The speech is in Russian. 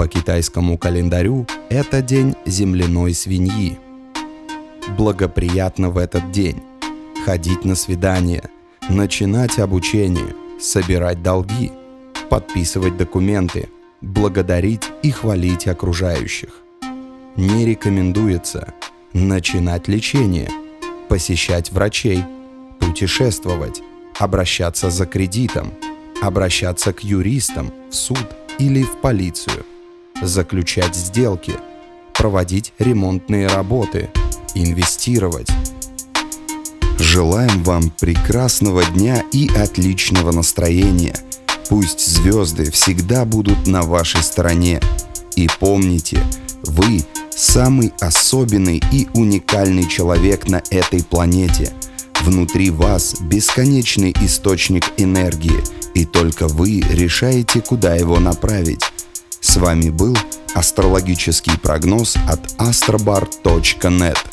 по китайскому календарю это день земляной свиньи. Благоприятно в этот день ходить на свидание, начинать обучение, собирать долги, подписывать документы, благодарить и хвалить окружающих. Не рекомендуется начинать лечение, посещать врачей, путешествовать, обращаться за кредитом, обращаться к юристам, в суд или в полицию – заключать сделки, проводить ремонтные работы, инвестировать. Желаем вам прекрасного дня и отличного настроения. Пусть звезды всегда будут на вашей стороне. И помните, вы самый особенный и уникальный человек на этой планете. Внутри вас бесконечный источник энергии, и только вы решаете, куда его направить. С вами был астрологический прогноз от astrobar.net.